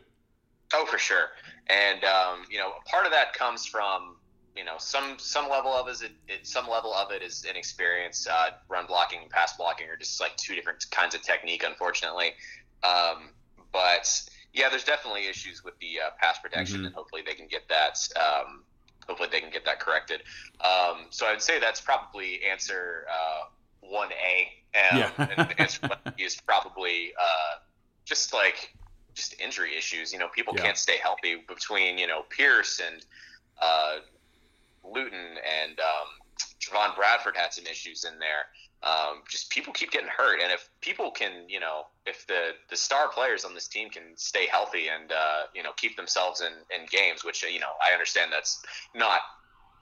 Oh, for sure. And um, you know, part of that comes from you know some some level of it, it some level of it is inexperience. Uh, run blocking, and pass blocking are just like two different kinds of technique, unfortunately. Um, but yeah, there's definitely issues with the uh, pass protection, Mhm. and hopefully they can get that. Um, hopefully they can get that corrected. Um, so I would say that's probably answer uh, one A. Um, Yeah. and answer one is probably uh, just like just injury issues. You know, people Yeah. can't stay healthy between you know Pierce and uh, Luton and um, Javon Bradford had some issues in there. Um, just people keep getting hurt, and if people can, you know, if the the star players on this team can stay healthy and uh, you know keep themselves in in games, which you know I understand that's not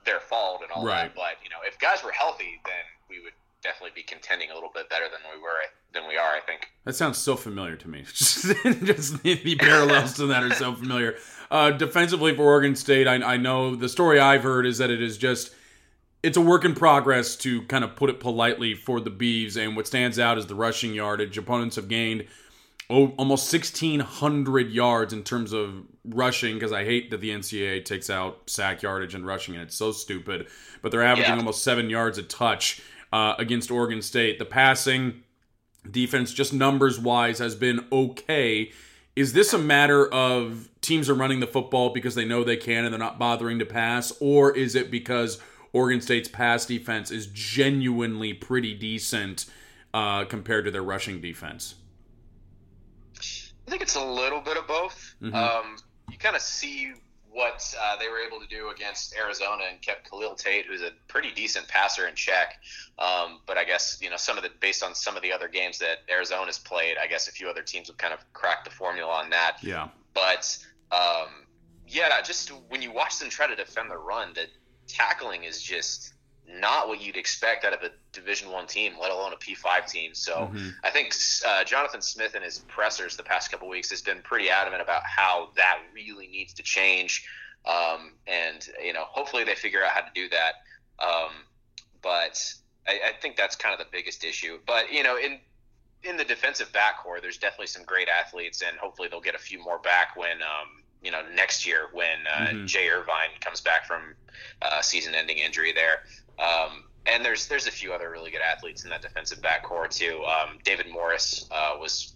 their fault and all Right. that, but you know if guys were healthy, then we would definitely be contending a little bit better than we were than we are. I think. That sounds so familiar to me. Just, just the, the parallels to that are so familiar. Uh, defensively for Oregon State, I, I know the story I've heard is that it is just it's a work in progress to kind of put it politely for the Beavs. And what stands out is the rushing yardage. Opponents have gained oh, almost 1,600 yards in terms of rushing because I hate that the NCAA takes out sack yardage and rushing, and it's so stupid. But they're averaging Yeah. almost seven yards a touch uh, against Oregon State. The passing defense, just numbers wise, has been okay. Is this a matter of teams are running the football because they know they can and they're not bothering to pass, or is it because Oregon State's pass defense is genuinely pretty decent uh, compared to their rushing defense? I think it's a little bit of both. Mhm. Um, you kind of see what uh, they were able to do against Arizona and kept Khalil Tate, who's a pretty decent passer, in check. Um, but I guess you know some of the based on some of the other games that Arizona's played, I guess a few other teams would kind of crack the formula on that. Yeah. But um, yeah, just when you watch them try to defend the run, the tackling is just not what you'd expect out of a Division One team, let alone a P five team. So Mhm. I think uh, Jonathan Smith and his pressers the past couple weeks has been pretty adamant about how that really needs to change. Um, and you know, hopefully they figure out how to do that. Um, but I, I think that's kind of the biggest issue. But you know, in in the defensive backcourt, there's definitely some great athletes, and hopefully they'll get a few more back when um, you know next year when uh, Mhm. Jay Irvine comes back from uh, season-ending injury there. Um, and there's there's a few other really good athletes in that defensive backcourt too. Um, David Morris uh, was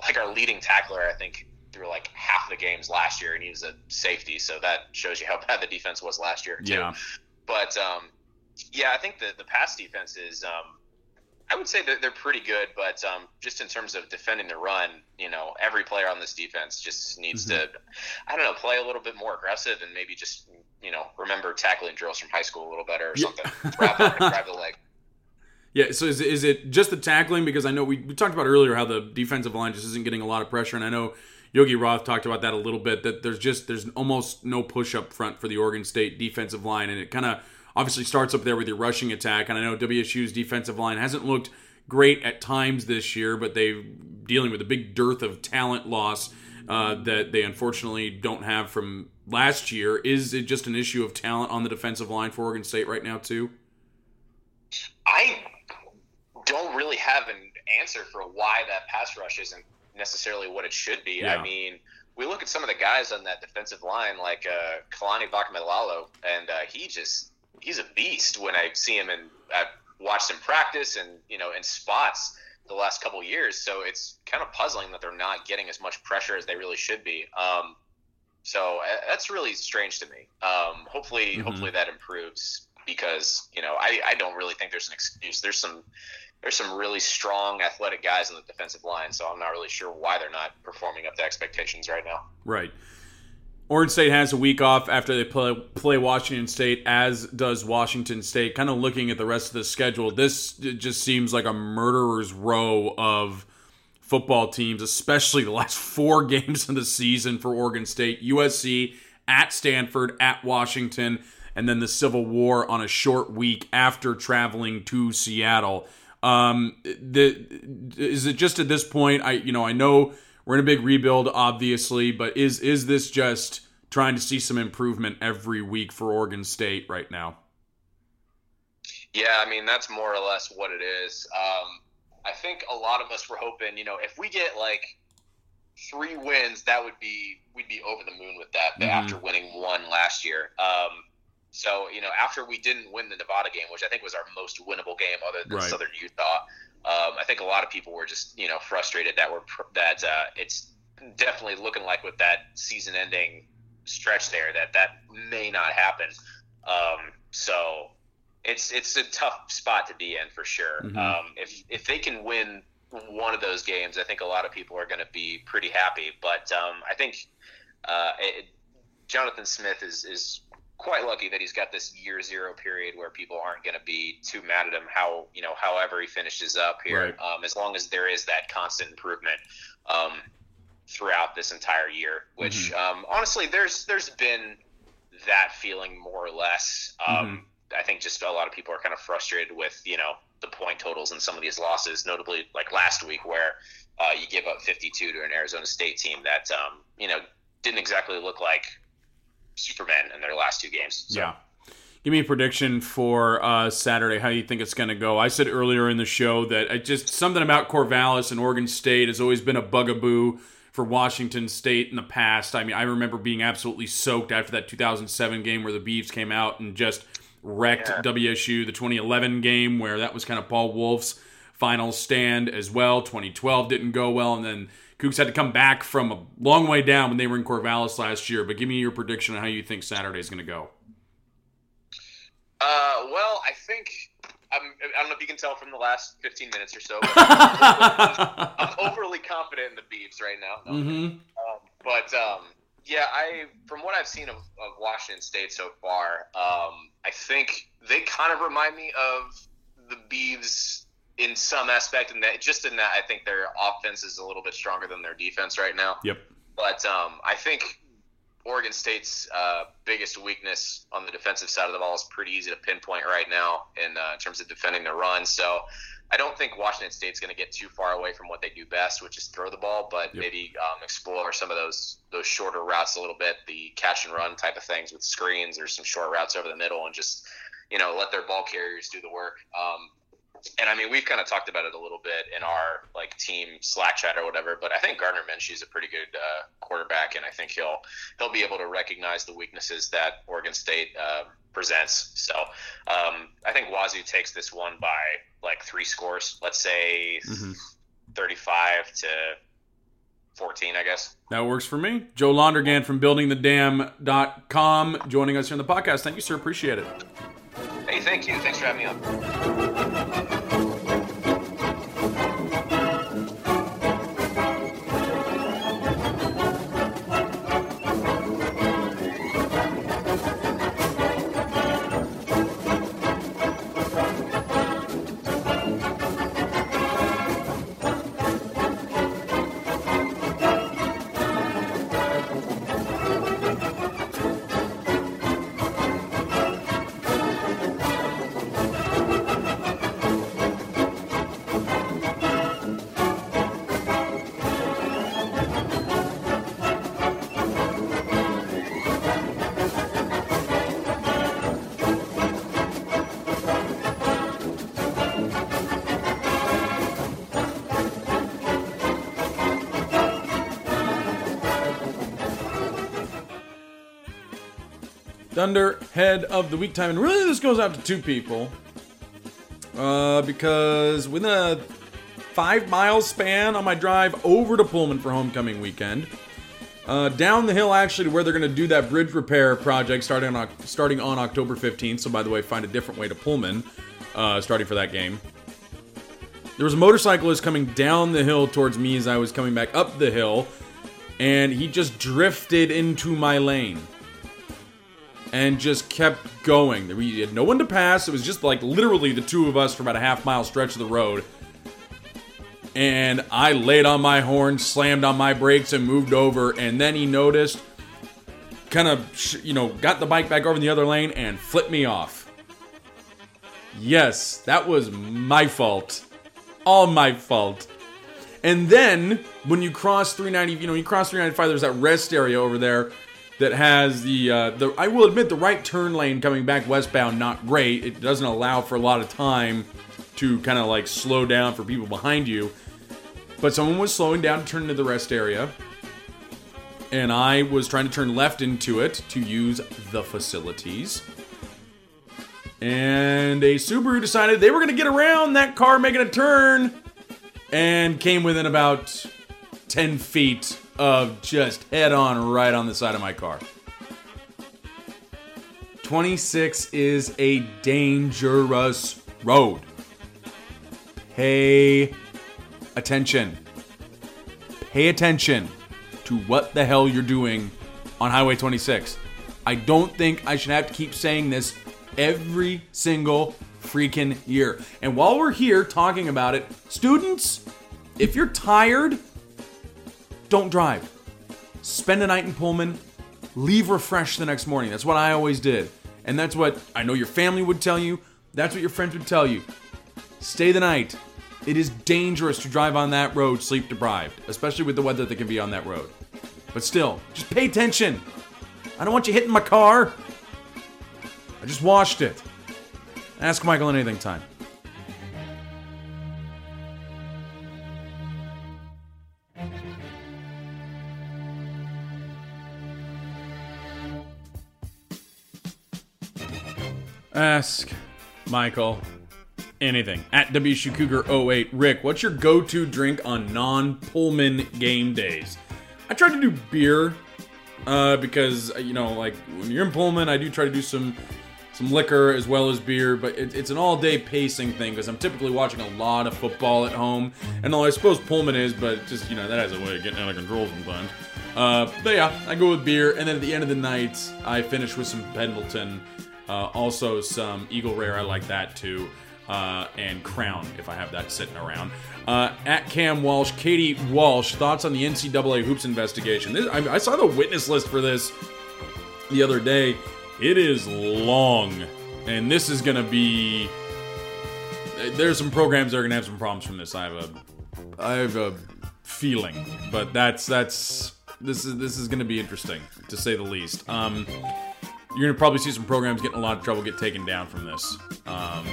like our leading tackler, I think, through like half the games last year, and he was a safety, so that shows you how bad the defense was last year too. Yeah. But um, yeah, I think the the pass defense is um, I would say that they're pretty good, but um, just in terms of defending the run, you know, every player on this defense just needs mm-hmm. to, I don't know, play a little bit more aggressive and maybe just, you know, remember tackling drills from high school a little better or something. grab, the, grab the leg. Yeah, so is, is it just the tackling? Because I know we, we talked about earlier how the defensive line just isn't getting a lot of pressure, and I know Yogi Roth talked about that a little bit. That there's just there's almost no push up front for the Oregon State defensive line, and it kind of obviously starts up there with your rushing attack. And I know WSU's defensive line hasn't looked great at times this year, but they're dealing with a big dearth of talent loss uh, that they unfortunately don't have from last year. Is it just an issue of talent on the defensive line for Oregon State right now, too? I don't really have an answer for why that pass rush isn't necessarily what it should be. Yeah. I mean, we look at some of the guys on that defensive line, like uh, Kalani Vakameilalo, and uh, he just he's a beast when I see him and I've watched him practice and you know in spots the last couple years. So it's kind of puzzling that they're not getting as much pressure as they really should be. Um, so uh, that's really strange to me. Um, hopefully, mm-hmm. hopefully that improves because you know I, I don't really think there's an excuse. There's some there's some really strong athletic guys in the defensive line, so I'm not really sure why they're not performing up to expectations right now. Right. Oregon State has a week off after they play, play Washington State, as does Washington State. Kind of looking at the rest of the schedule, this just seems like a murderer's row of football teams, especially the last four games of the season for Oregon State. USC at Stanford, at Washington, and then the Civil War on a short week after traveling to Seattle. Um, the is it just at this point? I you know I know we're in a big rebuild, obviously, but is is this just trying to see some improvement every week for Oregon State right now? Yeah, I mean that's more or less what it is. Um, I think a lot of us were hoping, you know, if we get like three wins, that would be we'd be over the moon with that mm-hmm. after winning one last year. Um, so, you know, after we didn't win the Nevada game, which I think was our most winnable game other than right. Southern Utah, um, I think a lot of people were just, you know, frustrated that we're that uh, it's definitely looking like with that season-ending stretch there that that may not happen. Um, so it's it's a tough spot to be in for sure. Mm-hmm. Um, if if they can win one of those games, I think a lot of people are going to be pretty happy. But um, I think uh, it, Jonathan Smith is is quite lucky that he's got this year zero period where people aren't going to be too mad at him. How you know, however he finishes up here, right. um, as long as there is that constant improvement um, throughout this entire year. Which mm-hmm. um, honestly, there's there's been that feeling more or less. Um, mm-hmm. I think just a lot of people are kind of frustrated with you know the point totals in some of these losses, notably like last week where uh, you give up 52 to an Arizona State team that um, you know didn't exactly look like Superman in their last two games. So. Yeah. Give me a prediction for uh, Saturday. How you think it's going to go? I said earlier in the show that I just something about Corvallis and Oregon State has always been a bugaboo for Washington State in the past. I mean, I remember being absolutely soaked after that 2007 game where the Beavs came out and just wrecked yeah. WSU. The 2011 game where that was kind of Paul Wulff's final stand as well. 2012 didn't go well, and then Cougs had to come back from a long way down when they were in Corvallis last year. But give me your prediction on how you think Saturday is going to go. Uh, well, I think I'm, I don't know if you can tell from the last 15 minutes or so. I'm, I'm, overly confident in the Beavs right now. No, mm-hmm. um, but um, yeah, I from what I've seen of, of Washington State so far, um, I think they kind of remind me of the Beavs in some aspect, and that just in that, I think their offense is a little bit stronger than their defense right now. Yep. But um, I think Oregon State's uh, biggest weakness on the defensive side of the ball is pretty easy to pinpoint right now in, uh, in terms of defending the run. So I don't think Washington State's going to get too far away from what they do best, which is throw the ball, but yep. maybe um, explore some of those those shorter routes a little bit, the catch and run type of things with screens or some short routes over the middle, and just you know let their ball carriers do the work. Um, and I mean, we've kind of talked about it a little bit in our like team Slack chat or whatever. But I think Gardner Minshew is a pretty good uh, quarterback, and I think he'll he'll be able to recognize the weaknesses that Oregon State uh, presents. So um, I think Wazoo takes this one by like three scores. Let's say mm-hmm. thirty-five to 14, I guess. That works for me. Joe Londergan from buildingthedam.com joining us here on the podcast. Thank you, sir. Appreciate it. Hey, thank you. Thanks for having me on. Thunderhead of the week time, and really this goes out to two people. Uh, because within a five mile span on my drive over to Pullman for homecoming weekend, uh, down the hill actually to where they're going to do that bridge repair project starting on starting on October 15th. So by the way, find a different way to Pullman, uh, starting for that game. There was a motorcyclist coming down the hill towards me as I was coming back up the hill, and he just drifted into my lane and just kept going. We had no one to pass. It was just like literally the two of us for about a half mile stretch of the road. And I laid on my horn, slammed on my brakes, and moved over. And then he noticed, kind of, you know, got the bike back over in the other lane and flipped me off. Yes, that was my fault. All my fault. And then when you cross 390, you know, you cross 395, there's that rest area over there that has the uh, the. I will admit the right turn lane coming back westbound not great. It doesn't allow for a lot of time to kind of like slow down for people behind you. But someone was slowing down to turn into the rest area, and I was trying to turn left into it to use the facilities. And a Subaru decided they were going to get around that car making a turn and came within about 10 feet of just head on right on the side of my car. 26 is a dangerous road. Pay attention. Pay attention to what the hell you're doing on Highway 26. I don't think I should have to keep saying this every single freaking year. And while we're here talking about it, students, if you're tired, don't drive. Spend a night in Pullman, leave refreshed the next morning. That's what I always did. And that's what I know your family would tell you. That's what your friends would tell you. Stay the night. It is dangerous to drive on that road sleep deprived, especially with the weather that can be on that road. But still, just pay attention. I don't want you hitting my car. I just washed it. Ask Michael anything time. Ask Michael anything at WSU Cougar 08. Rick, what's your go to drink on non Pullman game days? I try to do beer uh, because, you know, like when you're in Pullman, I do try to do some some liquor as well as beer, but it, it's an all day pacing thing because I'm typically watching a lot of football at home. And though I suppose Pullman is, but just, you know, that has a way of getting out of control sometimes. Uh, but yeah, I go with beer, and then at the end of the night, I finish with some Pendleton. Uh, also, some Eagle Rare, I like that too. Uh, and Crown, if I have that sitting around. Uh, at Cam Walsh, Katie Walsh, thoughts on the NCAA hoops investigation? This, I, I saw the witness list for this the other day. It is long, and this is going to be. There's some programs that are going to have some problems from this. I have a, I have a feeling, but that's that's this is this is going to be interesting to say the least. Um, you're going to probably see some programs getting a lot of trouble get taken down from this. Um,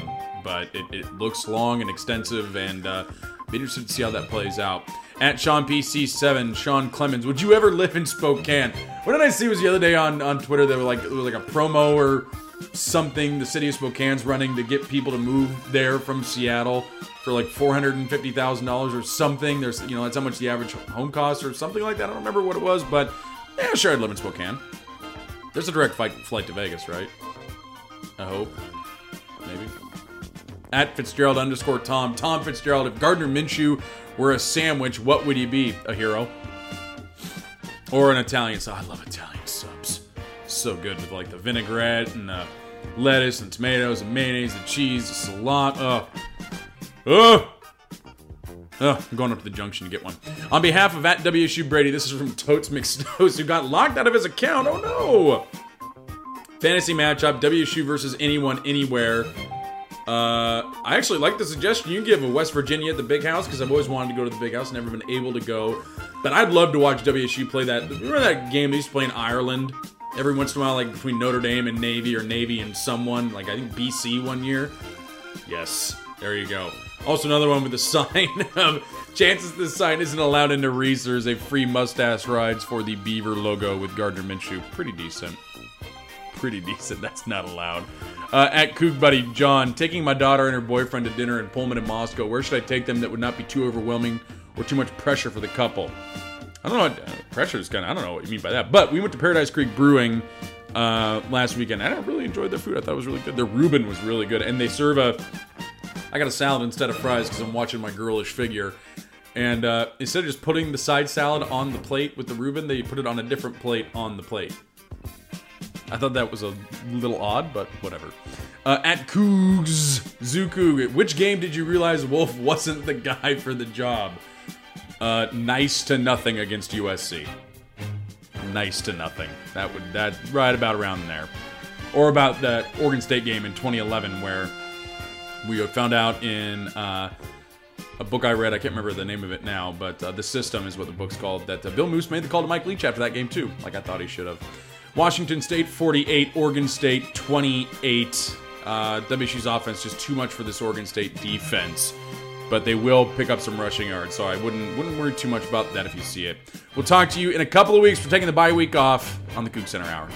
but it, it, looks long and extensive, and uh, be interested to see how that plays out. At Sean PC7, Sean Clemens, would you ever live in Spokane? What did I see was the other day on, on Twitter that were like it was like a promo or something the city of Spokane's running to get people to move there from Seattle for like four hundred and fifty thousand dollars or something. There's you know that's how much the average home costs or something like that. I don't remember what it was, but yeah, sure I'd live in Spokane. There's a direct flight, flight to Vegas, right? I hope. Maybe. At Fitzgerald underscore Tom. Tom Fitzgerald, if Gardner Minshew were a sandwich, what would he be? A hero? Or an Italian sub? I love Italian subs. So good with like the vinaigrette and the lettuce and tomatoes and mayonnaise and cheese, the salami. Oh. Oh. I'm going up to the junction to get one. On behalf of at WSU Brady, this is from Totes McSnowes, who got locked out of his account. Oh no! Fantasy matchup WSU versus anyone, anywhere. Uh, I actually like the suggestion you give of West Virginia at the Big House because I've always wanted to go to the Big House, never been able to go. But I'd love to watch WSU play that. Remember that game they used to play in Ireland every once in a while, like between Notre Dame and Navy or Navy and someone, like I think BC one year. Yes, there you go. Also, another one with the sign of chances this sign isn't allowed into there's a free mustache rides for the Beaver logo with Gardner Minshew. Pretty decent. pretty decent. That's not allowed. Uh, at Kook Buddy John, taking my daughter and her boyfriend to dinner in Pullman in Moscow. Where should I take them that would not be too overwhelming or too much pressure for the couple? I don't know. What, uh, pressure is kind of. I don't know what you mean by that. But we went to Paradise Creek Brewing uh, last weekend. I really enjoyed their food. I thought it was really good. Their Reuben was really good, and they serve a. I got a salad instead of fries because I'm watching my girlish figure. And uh, instead of just putting the side salad on the plate with the Reuben, they put it on a different plate on the plate. I thought that was a little odd, but whatever. Uh, at Cougs Zuku, which game did you realize Wulff wasn't the guy for the job? Uh, nice to nothing against USC. Nice to nothing. That would that right about around there, or about that Oregon State game in 2011 where we found out in uh, a book I read. I can't remember the name of it now, but uh, the system is what the book's called. That uh, Bill Moos made the call to Mike Leach after that game too, like I thought he should have. Washington State 48, Oregon State 28. Uh, WSU's offense just too much for this Oregon State defense, but they will pick up some rushing yards. So I wouldn't wouldn't worry too much about that if you see it. We'll talk to you in a couple of weeks. We're taking the bye week off on the CougCenter Hour.